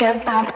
Think about?